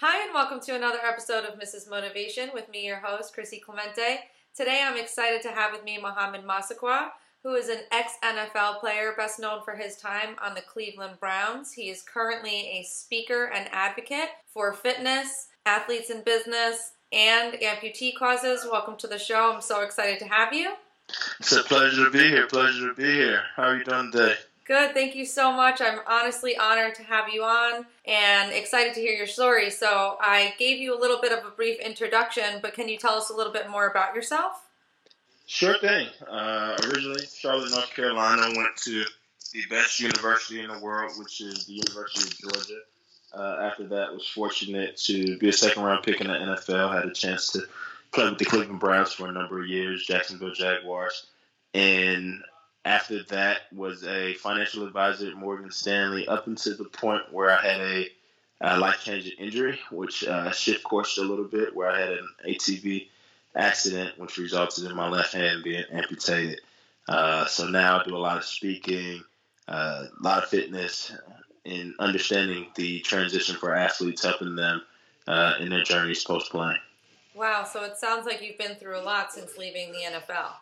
Hi, and welcome to another episode of Mrs. Motivation with me, your host, Chrissy Clemente. Today I'm excited to have with me Mohamed Massaquoi, who is an ex NFL player, best known for his time on the Cleveland Browns. He is currently a speaker and advocate for fitness, athletes in business, and amputee causes. Welcome to the show. I'm so excited to have you. It's a pleasure to be here. Pleasure to be here. How are you doing today? Good. Thank you so much. I'm honestly honored to have you on and excited to hear your story. So, I gave you a little bit of a brief introduction, but can you tell us a little bit more about yourself? Sure thing. Uh, originally, Charlotte, North Carolina, went to the best university in the world, which is the University of Georgia. Uh, after that, was fortunate to be a second round pick in the NFL. Had a chance to play with the Cleveland Browns for a number of years, Jacksonville Jaguars, and after that was a financial advisor at Morgan Stanley up until the point where I had a, a life-changing injury, which uh, shift coursed a little bit, where I had an ATV accident, which resulted in my left hand being amputated. Uh, so now I do a lot of speaking, uh, a lot of fitness, and understanding the transition for athletes, helping them uh, in their journeys post playing. Wow, so it sounds like you've been through a lot since leaving the NFL.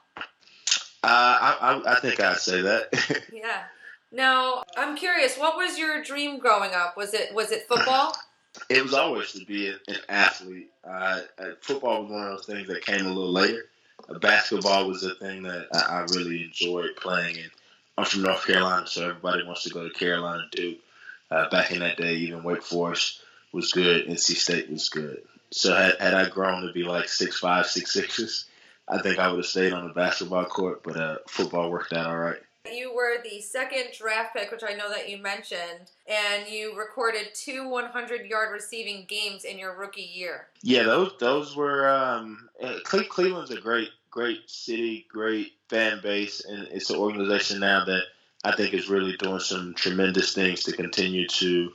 Uh, I, I, I think I'd say that. yeah. Now, I'm curious. What was your dream growing up? Was it was it football? It was always to be an, athlete. Uh, football was one of those things that came a little later. Uh, basketball was a thing that I, I, really enjoyed playing, and I'm from North Carolina, so everybody wants to go to Carolina Duke. Uh, back in that day, even Wake Forest was good. NC State was good. So had, had I grown to be like six five, six sixes, I think I would have stayed on the basketball court, but uh, football worked out all right. You were the second draft pick, which I know that you mentioned, and you recorded two 100 yard receiving games in your rookie year. Yeah, those those were um, uh, Cleveland's a great great city, great fan base, and it's an organization now that I think is really doing some tremendous things to continue to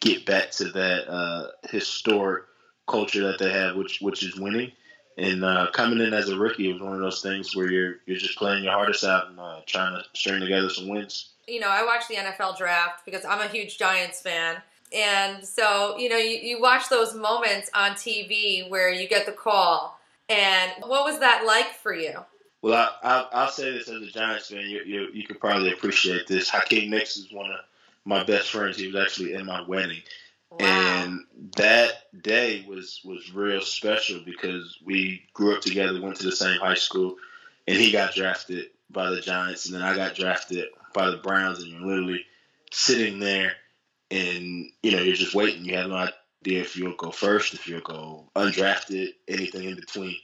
get back to that uh, historic culture that they have, which which is winning. And uh, coming in as a rookie was one of those things where you're you're just playing your hardest out and uh, trying to string together some wins. You know, I watch the NFL draft because I'm a huge Giants fan. And so, you know, you, you watch those moments on TV where you get the call. And what was that like for you? Well, I, will say this as a Giants fan, you, you, you could probably appreciate this. Hakeem Nicks is one of my best friends. He was actually in my wedding. And that day was was real special because we grew up together, went to the same high school, and he got drafted by the Giants, and then I got drafted by the Browns, and you're literally sitting there, and you know you're just waiting. You have no idea if you'll go first, if you'll go undrafted, anything in between.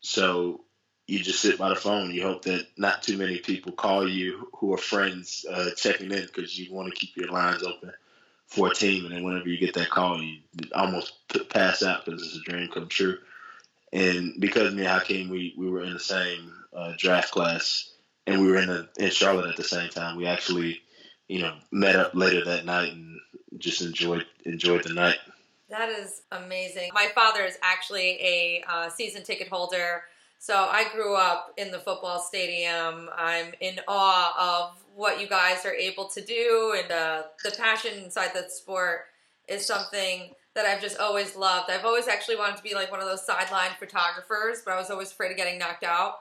So you just sit by the phone. You hope that not too many people call you who are friends uh, checking in because you want to keep your lines open for a team, and then whenever you get that call, you almost pass out because it's a dream come true. And because me and Hakeem, we, we were in the same uh, draft class, and we were in a, in Charlotte at the same time. We actually, you know, met up later that night and just enjoyed enjoyed the night. That is amazing. My father is actually a uh, season ticket holder so I grew up in the football stadium. I'm in awe of what you guys are able to do, and uh, the passion inside the sport is something that I've just always loved. I've always actually wanted to be like one of those sideline photographers, but I was always afraid of getting knocked out.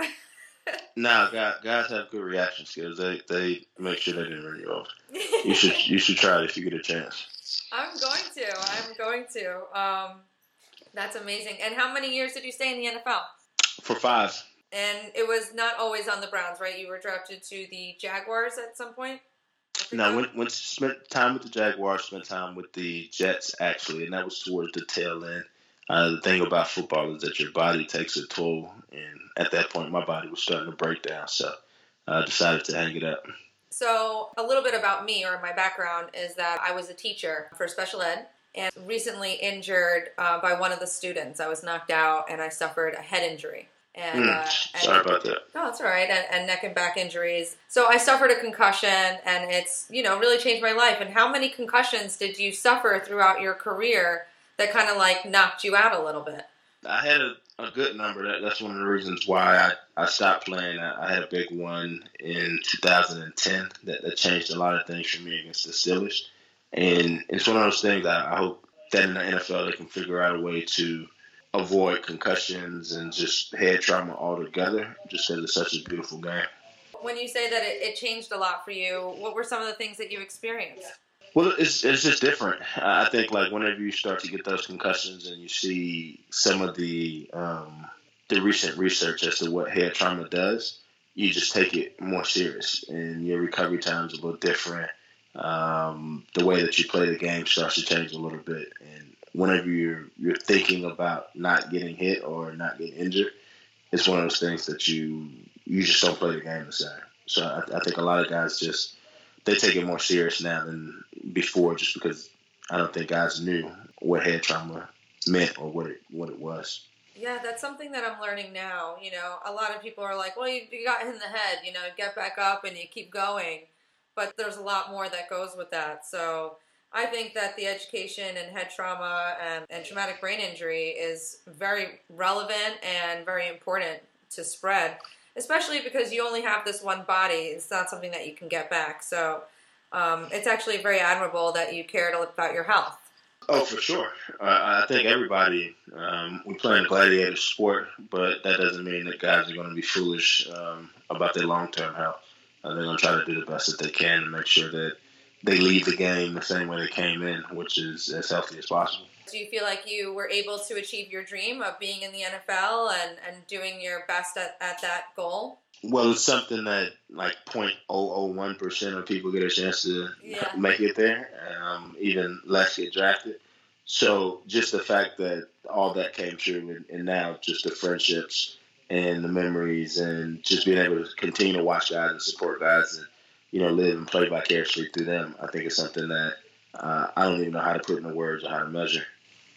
no, guys, have good reaction skills. They they make sure they didn't run you off. You should you should try it if you get a chance. I'm going to. I'm going to. Um, that's amazing. And how many years did you stay in the NFL? For five. And it was not always on the Browns, right? You were drafted to the Jaguars at some point. No, went, went spent time with the Jaguars, spent time with the Jets actually, and that was towards the tail end. Uh, the thing about football is that your body takes a toll, and at that point, my body was starting to break down, so I decided to hang it up. So, a little bit about me or my background is that I was a teacher for special ed and recently injured uh, by one of the students. I was knocked out and I suffered a head injury. And, mm, uh, and sorry about that. No, that's all right. And, and, neck and back injuries. So I suffered a concussion, and it's you know really changed my life. And how many concussions did you suffer throughout your career that kind of like knocked you out a little bit? I had a, a good number. That, that's one of the reasons why I, I stopped playing. I, I had a big one in 2010 that, that changed a lot of things for me against the Steelers. And it's one of those things I, I hope that in the NFL they can figure out a way to avoid concussions and just head trauma altogether, just because it's such a beautiful game. When you say that it, it changed a lot for you, what were some of the things that you experienced? Well, it's it's just different. I think like whenever you start to get those concussions and you see some of the um, the recent research as to what head trauma does, you just take it more serious, and your recovery time is a little different. Um, the way that you play the game starts to change a little bit, and whenever you're you're thinking about not getting hit or not getting injured, it's one of those things that you you just don't play the game the same. So I, I think a lot of guys just they take it more serious now than before, just because I don't think guys knew what head trauma meant or what it what it was. Yeah, that's something that I'm learning now. You know, a lot of people are like, "Well, you, you got hit in the head. You know, get back up and you keep going." But there's a lot more that goes with that. So I think that the education in head trauma and, and traumatic brain injury is very relevant and very important to spread especially because you only have this one body. It's not something that you can get back. So um, it's actually very admirable that you cared about your health. Oh, for sure. Uh, I think everybody, um, we play in gladiator sport, but that doesn't mean that guys are going to be foolish um, about their long term health. Uh, they're going to try to do the best that they can to make sure that they leave the game the same way they came in, which is as healthy as possible. Do you feel like you were able to achieve your dream of being in the NFL and, and doing your best at, at that goal? Well, it's something that like 0.001% of people get a chance to yeah. make it there. Um, even less get drafted. So just the fact that all that came true and, and now just the friendships and the memories and just being able to continue to watch guys and support guys and, you know, live and play vicariously through them, I think it's something that uh, I don't even know how to put into words or how to measure.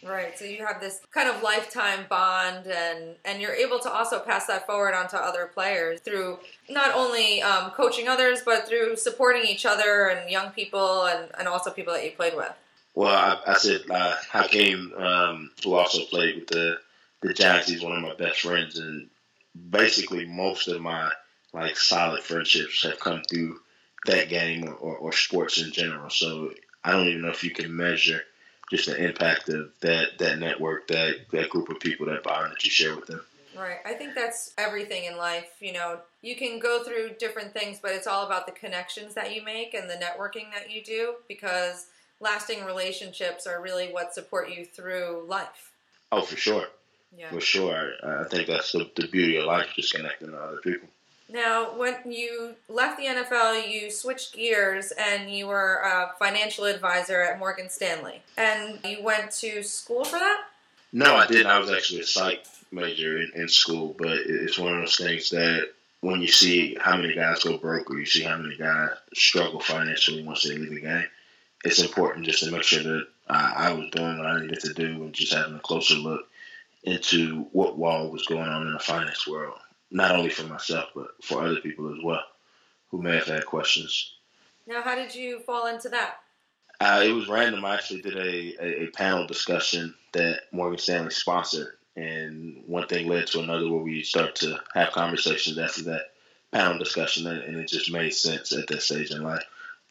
Right. So you have this kind of lifetime bond, and and you're able to also pass that forward onto other players through not only um, coaching others, but through supporting each other and young people, and, and also people that you played with. Well, I, I said uh, Hakeem, um, who also played with the the Giants, he's one of my best friends, and basically most of my like solid friendships have come through that game or, or, or sports in general. So I don't even know if you can measure just the impact of that that network, that that group of people, that bond that you share with them. Right. I think that's everything in life. You know, you can go through different things, but it's all about the connections that you make and the networking that you do because lasting relationships are really what support you through life. Oh, for sure. Yeah. For sure. I think that's the, the beauty of life, just connecting to other people. Now, when you left the NFL, you switched gears and you were a financial advisor at Morgan Stanley. And you went to school for that? No, I didn't. I was actually a psych major in, in school, but it's one of those things that when you see how many guys go broke or you see how many guys struggle financially once they leave the game, it's important just to make sure that I, I was doing what I needed to do and just having a closer look into what wall was going on in the finance world not only for myself but for other people as well who may have had questions. Now, how did you fall into that? Uh, it was random. I actually did a, a, a, panel discussion that Morgan Stanley sponsored, and one thing led to another where we start to have conversations after that panel discussion, and it just made sense at that stage in life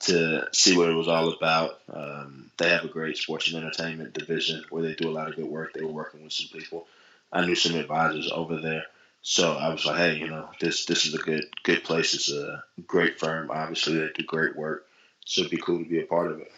to see what it was all about. Um, they have a great sports and entertainment division where they do a lot of good work. They were working with some people. I knew some advisors over there so I was like, hey, you know, this this is a good good place. It's a great firm. Obviously, they do great work. So it'd be cool to be a part of it.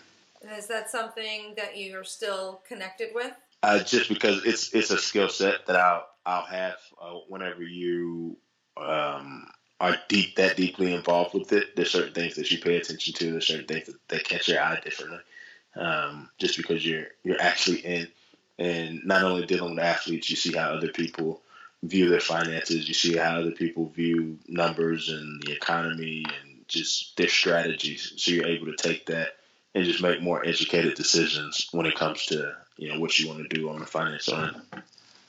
Is that something that you're still connected with? Uh, just because it's it's a skill set that I'll I'll have uh, whenever you um, are deep that deeply involved with it. There's certain things that you pay attention to. There's certain things that, that catch your eye differently. Um, just because you're you're actually in and not only dealing with athletes, you see how other people view their finances. You see how other people view numbers and the economy and just their strategies. So you're able to take that and just make more educated decisions when it comes to you know what you want to do on the financial.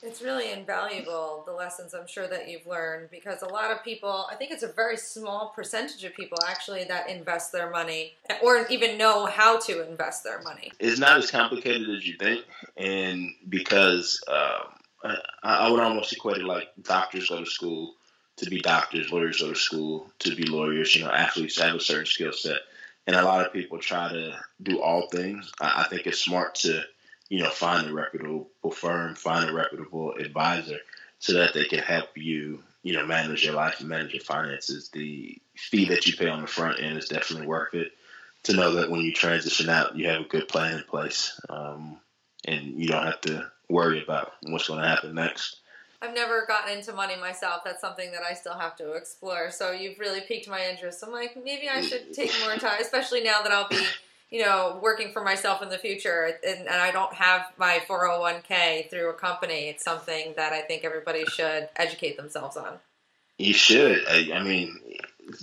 It's really invaluable the lessons I'm sure that you've learned because a lot of people, I think it's a very small percentage of people actually that invest their money or even know how to invest their money. It's not as complicated as you think, and because um, I, I would almost equate it like doctors go to school to be doctors, lawyers go to school to be lawyers. You know, athletes have a certain skill set, and a lot of people try to do all things. I, I think it's smart to, you know, find a reputable firm, find a reputable advisor so that they can help you, you know, manage your life and manage your finances. The fee that you pay on the front end is definitely worth it to know that when you transition out, you have a good plan in place um, and you don't have to worry about what's going to happen next. I've never gotten into money myself. That's something that I still have to explore. So you've really piqued my interest. I'm like, maybe I should take more time, especially now that I'll be, you know, working for myself in the future and, and I don't have my 401k through a company. It's something that I think everybody should educate themselves on. You should. I, I mean,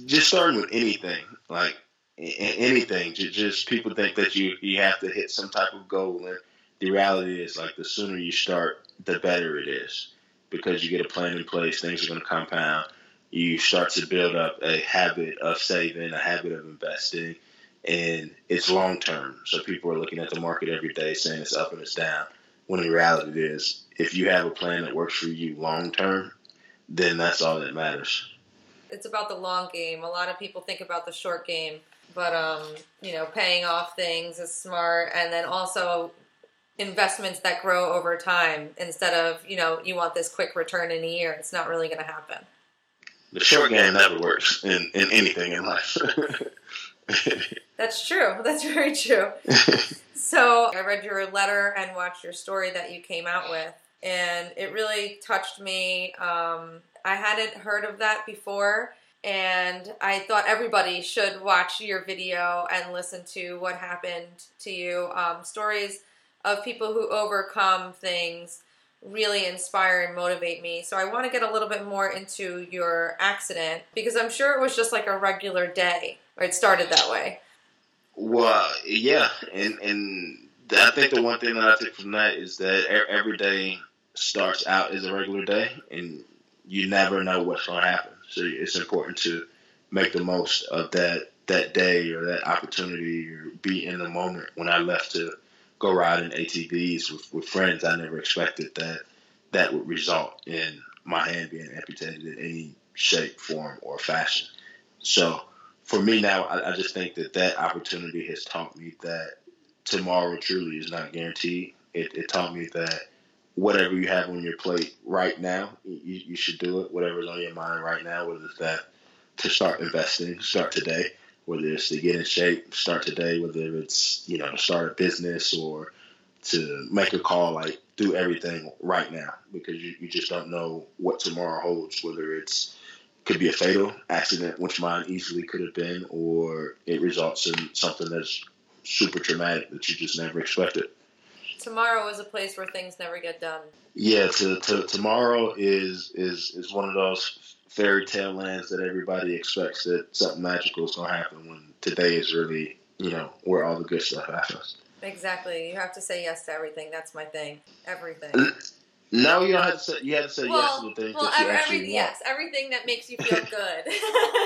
just starting with anything, like anything, just people think that you, you have to hit some type of goal. And the reality is, like, the sooner you start, the better it is because you get a plan in place, things are going to compound. You start to build up a habit of saving, a habit of investing, and it's long term. So people are looking at the market every day saying it's up and it's down. When in reality, it is if you have a plan that works for you long term, then that's all that matters. It's about the long game. A lot of people think about the short game, but um, you know, paying off things is smart, and then also investments that grow over time instead of you know you want this quick return in a year it's not really going to happen the short game never works in, in anything in life that's true that's very true so i read your letter and watched your story that you came out with and it really touched me um, i hadn't heard of that before and I thought everybody should watch your video and listen to what happened to you. Um, stories of people who overcome things really inspire and motivate me. So I want to get a little bit more into your accident because I'm sure it was just like a regular day or it started that way. Well, yeah, and and I think the one thing that I take from that is that every day starts out as a regular day, and you never know what's going to happen. So it's important to make the most of that that day or that opportunity or be in the moment. When I left to go riding ATVs with, with friends, I never expected that that would result in my hand being amputated in any shape, form, or fashion. So for me now, I, I just think that that opportunity has taught me that tomorrow truly is not guaranteed. It, it taught me that whatever you have on your plate right now, you, you should do it. Whatever's on your mind right now, whether it's that to start investing, start today whether it's to get in shape, start today, whether it's, you know, to start a business or to make a call, like do everything right now because you, you just don't know what tomorrow holds, whether it's could be a fatal accident, which mine easily could have been, or it results in something that's super traumatic that you just never expected. Tomorrow is a place where things never get done. Yeah, to, to, tomorrow is is is one of those fairy tale lands that everybody expects that something magical is going to happen when today is really, you know, where all the good stuff happens. Exactly. You have to say yes to everything. That's my thing. Everything. No, you don't have to say. You have to say well, yes to the things well, that you every, actually want. Yes, everything that makes you feel good.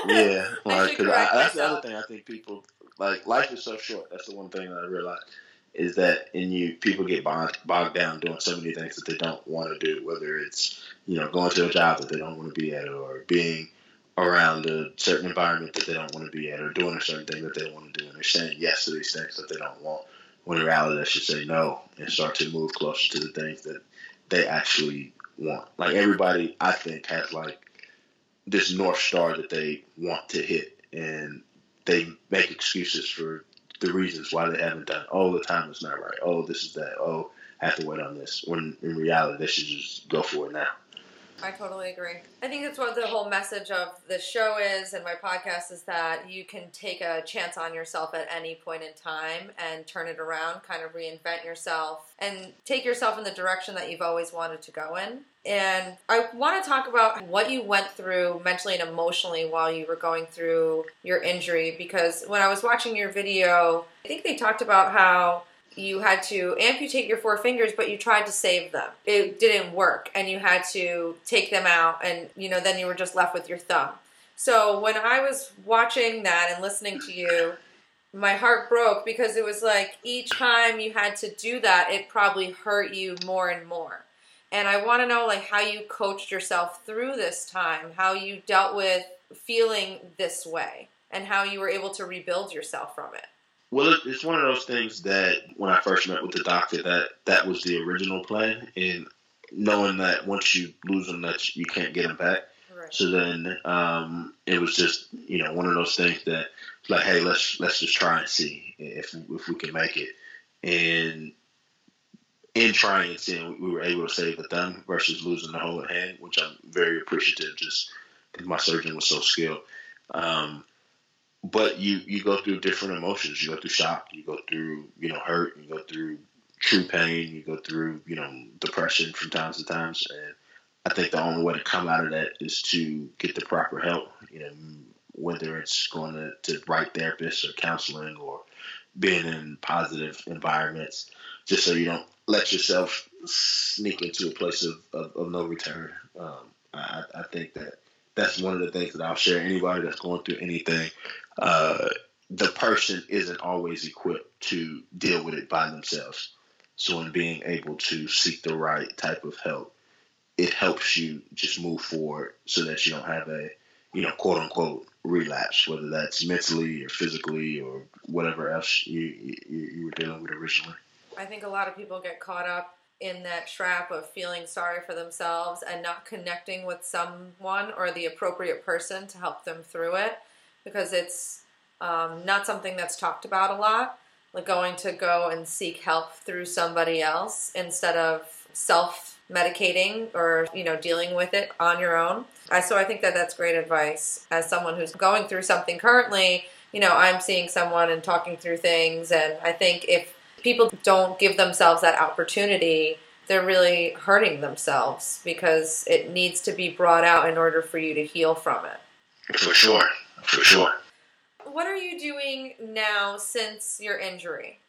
yeah, well, I, that's the other thing. I think people like life is so short. That's the one thing that I realize is that in you people get bogged, bogged down doing so many things that they don't want to do. Whether it's you know, going to a job that they don't want to be at, or being around a certain environment that they don't want to be at, or doing a certain thing that they don't want to do, and they're saying yes to these things that they don't want. When in reality, they should say no and start to move closer to the things that they actually want. Like everybody, I think, has like this north star that they want to hit, and they make excuses for the reasons why they haven't done. It. Oh, the time is not right. Oh, this is that. Oh, I have to wait on this. When in reality, they should just go for it now. I totally agree. I think that's what the whole message of the show is and my podcast is that you can take a chance on yourself at any point in time and turn it around, kind of reinvent yourself and take yourself in the direction that you've always wanted to go in. And I want to talk about what you went through mentally and emotionally while you were going through your injury because when I was watching your video, I think they talked about how you had to amputate your four fingers, but you tried to save them. It didn't work, and you had to take them out, and you know, then you were just left with your thumb. So when I was watching that and listening to you, my heart broke because it was like each time you had to do that, it probably hurt you more and more. And I want to know like how you coached yourself through this time, how you dealt with feeling this way, and how you were able to rebuild yourself from it. Well, it's one of those things that when I first met with the doctor, that that was the original plan, and knowing that once you lose them, that you can't get them back. Right. So then um, it was just you know one of those things that like, hey, let's let's just try and see if if we can make it, and in trying and seeing, we were able to save the thumb versus losing the whole hand, which I'm very appreciative. Just because my surgeon was so skilled. Um, but you you go through different emotions. You go through shock. You go through you know hurt. You go through true pain. You go through you know depression from times to times. And I think the only way to come out of that is to get the proper help. You know, whether it's going to, to right therapists or counseling or being in positive environments, just so you don't let yourself sneak into a place of, of, of no return. Um, I, I think that that's one of the things that I'll share. Anybody that's going through anything, uh, the person isn't always equipped to deal with it by themselves. So, in being able to seek the right type of help, it helps you just move forward so that you don't have a, you know, quote unquote relapse, whether that's mentally or physically or whatever else you, you, you were dealing with originally. I think a lot of people get caught up in that trap of feeling sorry for themselves and not connecting with someone or the appropriate person to help them through it because it's um, not something that's talked about a lot. Like going to go and seek help through somebody else instead of self medicating or you know dealing with it on your own. I, so I think that that's great advice as someone who's going through something currently. You know, I'm seeing someone and talking through things, and I think if people don't give themselves that opportunity, they're really hurting themselves because it needs to be brought out in order for you to heal from it. For sure. For sure. What are you doing now since your injury?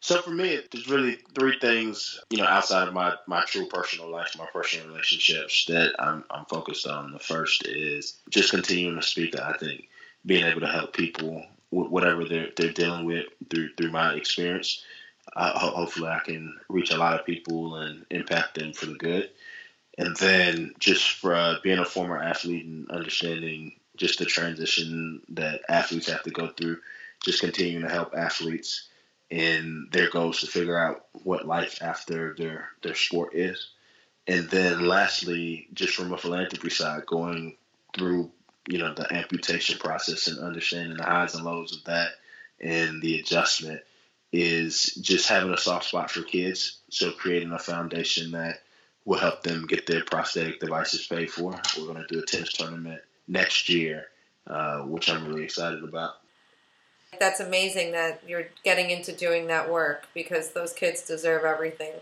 So for me, there's really three things, you know, outside of my, my true personal life, my personal relationships that I'm, I'm focused on. The first is just continuing to speak. I think being able to help people with whatever they're, they're dealing with through through my experience uh, hopefully I can reach a lot of people and impact them for the good. And then just for uh, being a former athlete and understanding just the transition that athletes have to go through, just continuing to help athletes in their goals to figure out what life after their their sport is. And then lastly, just from a philanthropy side, going through you know the amputation process and understanding the highs and lows of that and the adjustment is just having a soft spot for kids. So creating a foundation that will help them get their prosthetic devices paid for. We're going to do a tennis tournament next year, uh, which I'm really excited about. That's amazing that you're getting into doing that work because those kids deserve everything.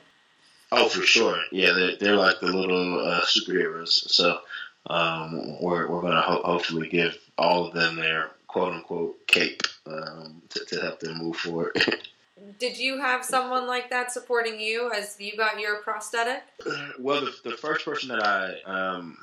Oh, for sure. Yeah, they're, they're like the little uh, superheroes. So um, we're, we're going to ho- hopefully give all of them their quote unquote cape um, to, to help them move forward. did you have someone like that supporting you as you got your prosthetic? Well, the, the first person that I um,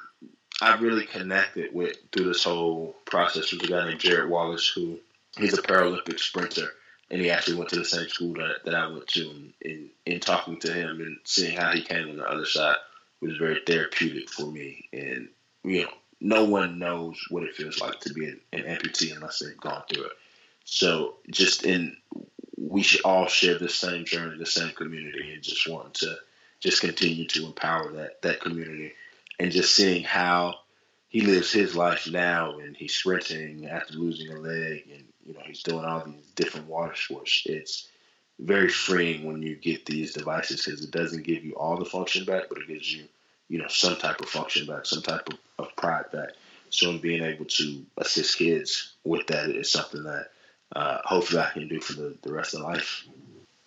I really connected with through this whole process was a guy named Jarryd Wallace, who he's a Paralympic sprinter, and he actually went to the same school that, that I went to. And in, in talking to him and seeing how he came on the other side was very therapeutic for me. And you know, no one knows what it feels like to be an, an amputee unless they've gone through it. So just in we should all share the same journey, the same community, and just wanting to just continue to empower that that community, and just seeing how he lives his life now, and he's sprinting after losing a leg, and you know he's doing all these different water sports. It's very freeing when you get these devices because it doesn't give you all the function back, but it gives you, you know, some type of function back, some type of, of pride back. So in being able to assist kids with that is something that uh, hopefully I can do for the, the rest of life.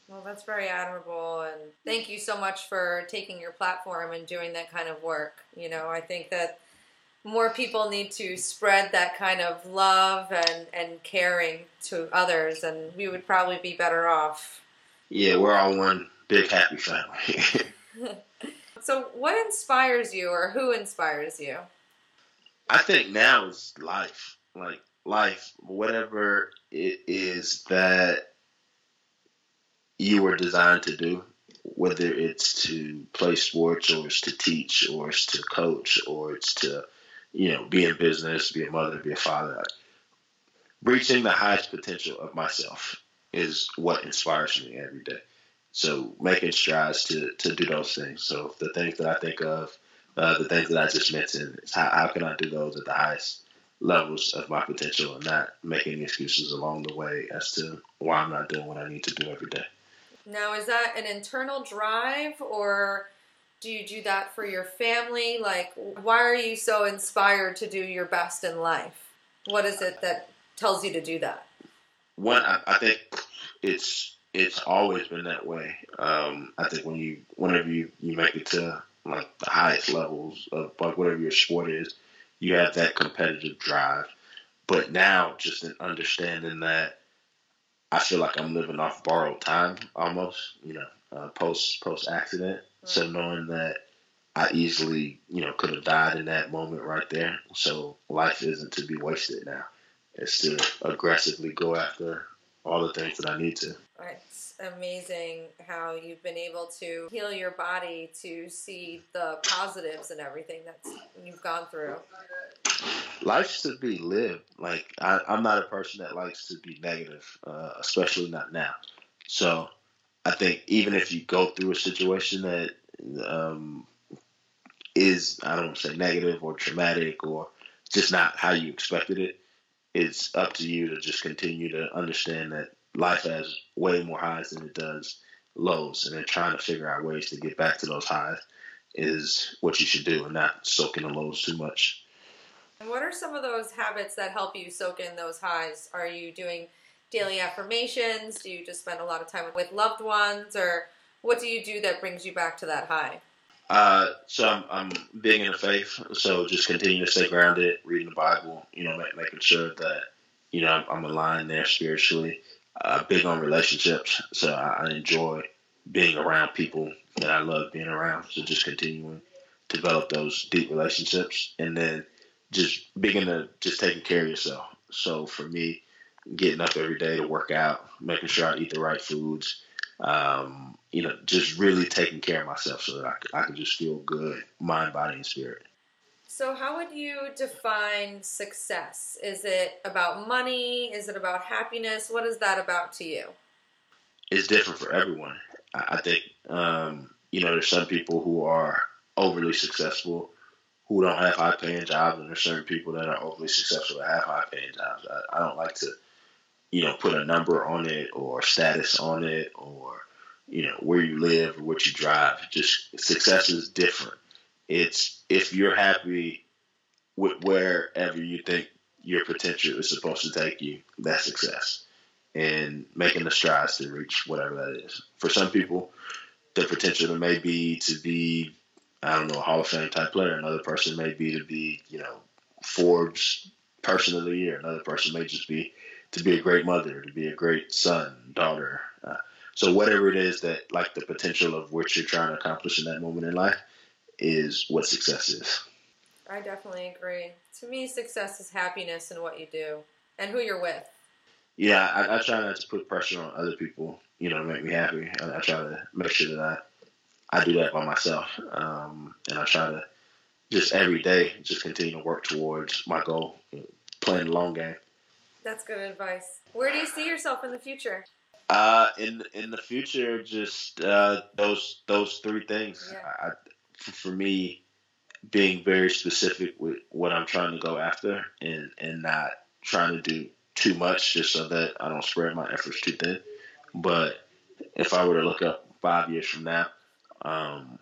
Well, that's very admirable, and thank you so much for taking your platform and doing that kind of work. You know, I think that more people need to spread that kind of love and, and caring to others, and we would probably be better off. Yeah, we're all one big happy family. so, what inspires you, or who inspires you? I think now is life. Like, life, whatever is that you were designed to do, whether it's to play sports or it's to teach or it's to coach or it's to, you know, be in business, be a mother, be a father, reaching the highest potential of myself is what inspires me every day. So making strides to to do those things. So the things that I think of, uh, the things that I just mentioned, how, how can I do those at the highest levels of my potential and not making excuses along the way as to why I'm not doing what I need to do every day. Now, is that an internal drive or do you do that for your family? Like, why are you so inspired to do your best in life? What is it that tells you to do that? One, I, I think it's it's always been that way. Um, I think when you whenever you, you make it to like the highest levels of like whatever your sport is, you have that competitive drive. But now, just in understanding that, I feel like I'm living off borrowed time almost. You know, uh, post post accident. So knowing that I easily, you know, could have died in that moment right there. So life isn't to be wasted now. It's to aggressively go after all the things that I need to. It's amazing how you've been able to heal your body to see the positives and everything that you've gone through. Life should be lived. Like I, am not a person that likes to be negative, uh, especially not now. So I think even if you go through a situation that um, is I don't say negative or traumatic or just not how you expected it, it's up to you to just continue to understand that life has way more highs than it does lows, and then trying to figure out ways to get back to those highs is what you should do, and not soak in the lows too much. And what are some of those habits that help you soak in those highs? Are you doing daily affirmations? Do you just spend a lot of time with loved ones, or what do you do that brings you back to that high? Uh, so I'm, I'm big into faith. So just continue to stay grounded, reading the Bible. You know, make, making sure that you know I'm aligned there spiritually. Uh, big on relationships. So I, I enjoy being around people that I love being around. So just continuing to develop those deep relationships, and then just big into just taking care of yourself. So for me, getting up every day to work out, making sure I eat the right foods, um, you know, just really taking care of myself so that I, I can just feel good, mind, body, and spirit. So, how would you define success? Is it about money? Is it about happiness? What is that about to you? It's different for everyone. I think, um, you know, there's some people who are overly successful who don't have high paying jobs, and there's certain people that are overly successful that have high paying jobs. I, I don't like to you know, put a number on it or status on it or, you know, where you live or what you drive. Just success is different. It's if you're happy with wherever you think your potential is supposed to take you, that's success. And making the strides to reach whatever that is. For some people, the potential may be to be, I don't know, a Hall of Fame type player. Another person may be to be, you know, Forbes Person of the Year. Another person may just be to be a great mother, to be a great son, daughter. Uh, so whatever it is that like the potential of what you're trying to accomplish in that moment in life is what success is. I definitely agree. To me, success is happiness in what you do and who you're with. Yeah, I, I try not to put pressure on other people, you know, to make me happy. I, I try to make sure that I, I do that by myself. Um, and I try to just every day just continue to work towards my goal, playing the long game. That's good advice. Where do you see yourself in the future? Uh, in in the future, just uh, those those three things. Yeah. For me, being very specific with what I'm trying to go after, and and not trying to do too much, just so that I don't spread my efforts too thin. But if I were to look up five years from now, um,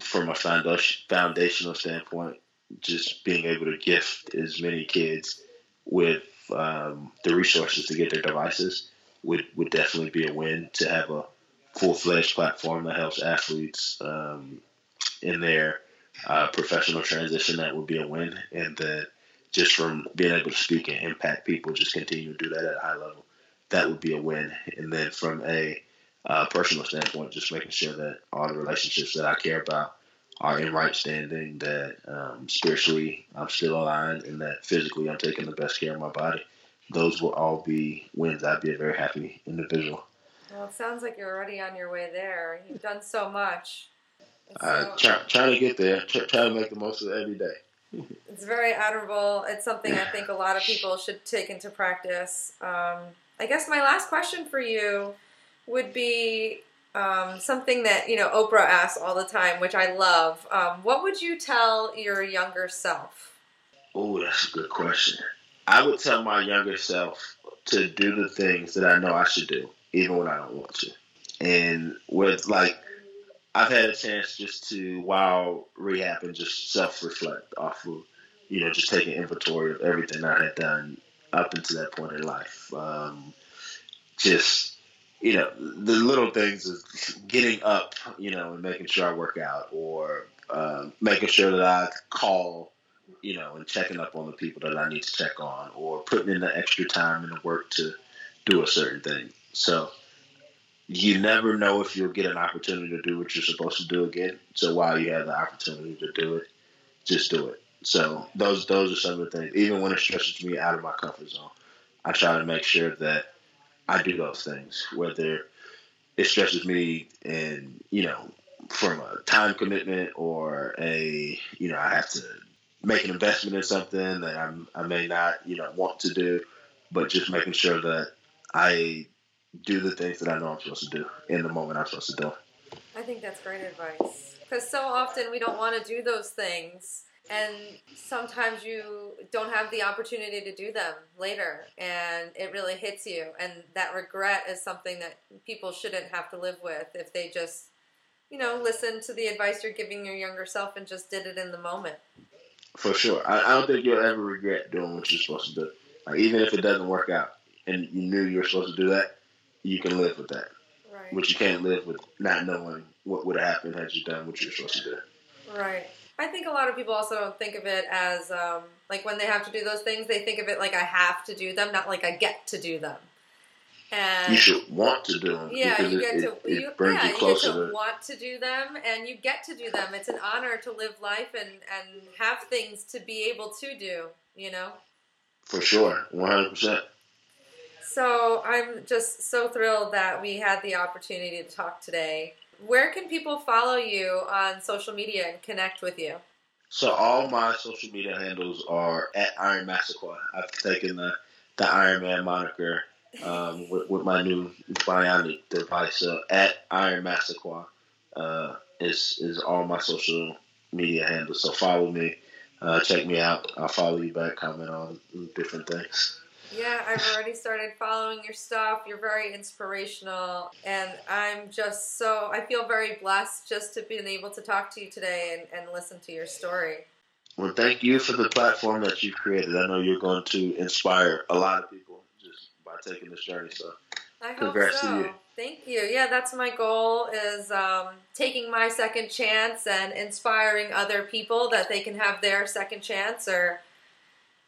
from a foundation, foundational standpoint, just being able to gift as many kids with um, the resources to get their devices would, would definitely be a win to have a full fledged platform that helps athletes um, in their uh, professional transition. That would be a win, and that just from being able to speak and impact people, just continue to do that at a high level, that would be a win. And then from a uh, personal standpoint, just making sure that all the relationships that I care about are in right standing, that um, spiritually I'm still aligned, and that physically I'm taking the best care of my body. Those will all be wins. I'd be a very happy individual. Well, it sounds like you're already on your way there. You've done so much. Uh, try, trying to get there. Try, trying to make the most of it every day. it's very admirable. It's something I think a lot of people should take into practice. Um, I guess my last question for you would be um, something that you know Oprah asks all the time, which I love. Um, what would you tell your younger self? Oh, that's a good question. I would tell my younger self to do the things that I know I should do, even when I don't want to. And with like, I've had a chance just to while rehab and just self reflect off of, you know, just taking inventory of everything I had done up until that point in life. Um, just you know, the little things of getting up, you know, and making sure I work out, or um, making sure that I call, you know, and checking up on the people that I need to check on, or putting in the extra time and the work to do a certain thing. So you never know if you'll get an opportunity to do what you're supposed to do again. So while you have the opportunity to do it, just do it. So those those are some of the things. Even when it stresses me out of my comfort zone, I try to make sure that I do those things, whether it stresses me and, you know, from a time commitment or a, you know, I have to make an investment in something that I'm, I may not, you know, want to do, but just making sure that I do the things that I know I'm supposed to do in the moment I'm supposed to do. I think that's great advice. Because so often we don't want to do those things and sometimes you don't have the opportunity to do them later and it really hits you and that regret is something that people shouldn't have to live with if they just you know listen to the advice you're giving your younger self and just did it in the moment for sure i, I don't think you'll ever regret doing what you're supposed to do like even if it doesn't work out and you knew you were supposed to do that you can live with that right. but you can't live with not knowing what would have happened had you done what you were supposed to do right I think a lot of people also don't think of it as um, like when they have to do those things, they think of it like I have to do them, not like I get to do them. And you should want to do them. Yeah, you get it, to. It, you, yeah, you, get to, to want to do them, and you get to do them. It's an honor to live life and and have things to be able to do. You know. For sure, one hundred percent. So I'm just so thrilled that we had the opportunity to talk today where can people follow you on social media and connect with you? So all my social media handles are at Iron Massaquoi. I've taken the the Iron Man moniker um, with, with, my new bionic device. So at Iron Massaquoi uh, is is all my social media handles. So follow me, uh, check me out. I'll follow you back, comment on different things. Yeah, I've already started following your stuff. You're very inspirational. And I'm just so, I feel very blessed just to be able to talk to you today and, and listen to your story. Well, thank you for the platform that you've created. I know you're going to inspire a lot of people just by taking this journey. So, I congrats so. to you. Thank you. Yeah, that's my goal is um, taking my second chance and inspiring other people that they can have their second chance or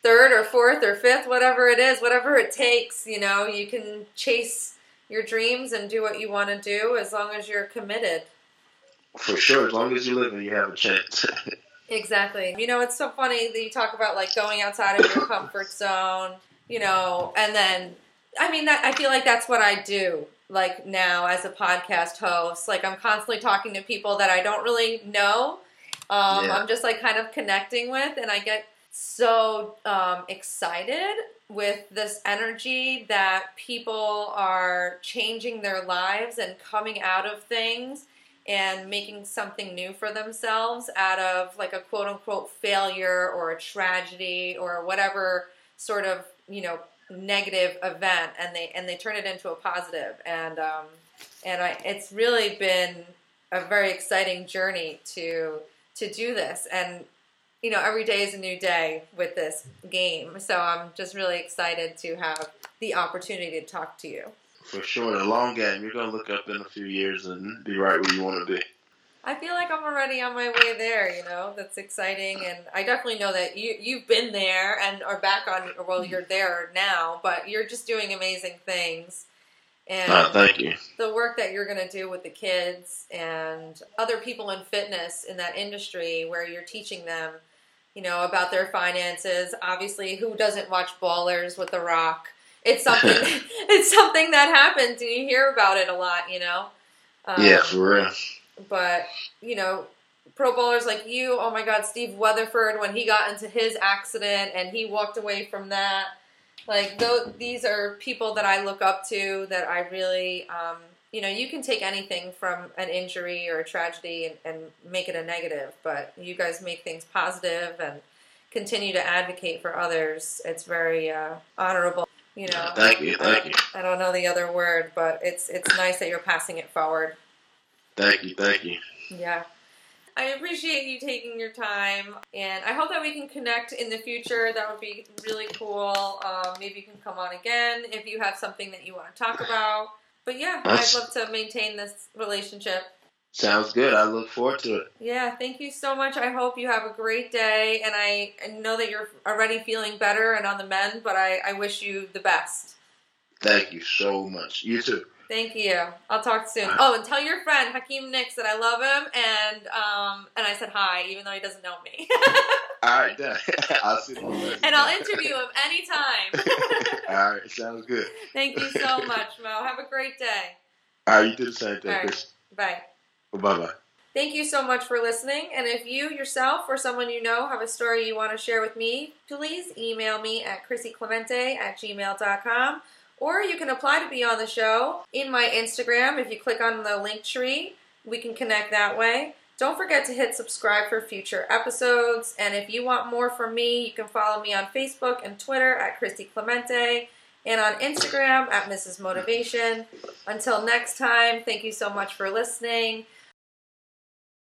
third or fourth or fifth, whatever it is, whatever it takes, you know, you can chase your dreams and do what you want to do as long as you're committed. For sure, as long as you live and you have a chance. exactly. You know, it's so funny that you talk about like going outside of your comfort zone, you know, and then I mean that I feel like that's what I do like now as a podcast host. Like I'm constantly talking to people that I don't really know. Um, yeah. I'm just like kind of connecting with, and I get so um, excited with this energy that people are changing their lives and coming out of things and making something new for themselves out of like a quote unquote failure or a tragedy or whatever sort of you know negative event and they and they turn it into a positive. And um, and I it's really been a very exciting journey to to do this. And you know, every day is a new day with this game. So I'm just really excited to have the opportunity to talk to you. For sure, the long game. You're going to look up in a few years and be right where you want to be. I feel like I'm already on my way there. You know, that's exciting, and I definitely know that you you've been there and are back on. Well, you're there now, but you're just doing amazing things. And uh, thank you. The work that you're going to do with the kids and other people in fitness in that industry, where you're teaching them you know, about their finances. Obviously, who doesn't watch Ballers with The Rock? It's something. it's something that happens, and you hear about it a lot. You know. Um, yeah, for real. But you know, pro bowlers like you. Oh my God, Steve Weatherford when he got into his accident and he walked away from that. Like though these are people that I look up to that I really um, you know, you can take anything from an injury or a tragedy and, and make it a negative, but you guys make things positive and continue to advocate for others. It's very uh, honorable. You know, Thank you, thank I, you. I don't know the other word, but it's it's nice that you're passing it forward. Thank you, thank you. Yeah. I appreciate you taking your time, and I hope that we can connect in the future. That would be really cool. Um, maybe you can come on again if you have something that you want to talk about. But yeah, That's- I'd love to maintain this relationship. Sounds good. I look forward to it. Yeah, thank you so much. I hope you have a great day, and I I know that you're already feeling better and on the mend, but I, I wish you the best. Thank you so much. You too. Thank you. I'll talk soon. All right. Oh, and tell your friend Hakeem Nicks that I love him, and um, and I said hi, even though he doesn't know me. All right, done. I'll see you. and I'll interview him anytime. All right, sounds good. Thank you so much, Mo. Have a great day. All right, you do the same thing, All right. Chris. Bye. Bye bye. Thank you so much for listening. And if you yourself or someone you know have a story you want to share with me, please email me at chrissyclemente at gmail.com. Or you can apply to be on the show in my Instagram. If you click on the link tree, we can connect that way. Don't forget to hit subscribe for future episodes. And if you want more from me, you can follow me on Facebook and Twitter at Christy Clemente and on Instagram at Mrs. Motivation. Until next time, thank you so much for listening.